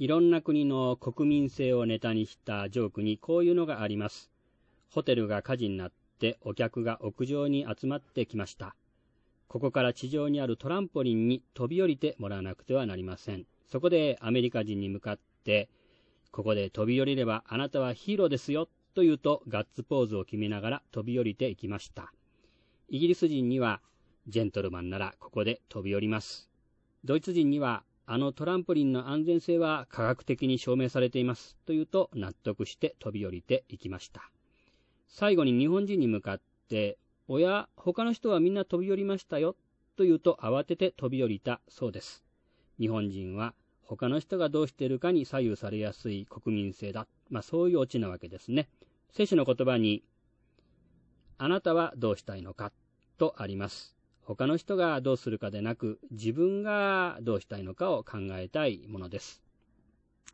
いろんな国の国民性をネタにしたジョークにこういうのがあります。ホテルが火事になってお客が屋上に集まってきました。ここから地上にあるトランポリンに飛び降りてもらわなくてはなりません。そこでアメリカ人に向かって、ここで飛び降りればあなたはヒーローですよと言うとガッツポーズを決めながら飛び降りていきました。イギリス人にはジェントルマンならここで飛び降ります。ドイツ人にはあのトランポリンの安全性は科学的に証明されています。と言うと納得して飛び降りていきました。最後に日本人に向かって、おや、他の人はみんな飛び降りましたよ。と言うと慌てて飛び降りたそうです。日本人は他の人がどうしているかに左右されやすい国民性だ。まあそういうオチなわけですね。聖書の言葉に、あなたはどうしたいのかとあります。他の人がどうするかでなく、自分がどうしたいのかを考えたいものです。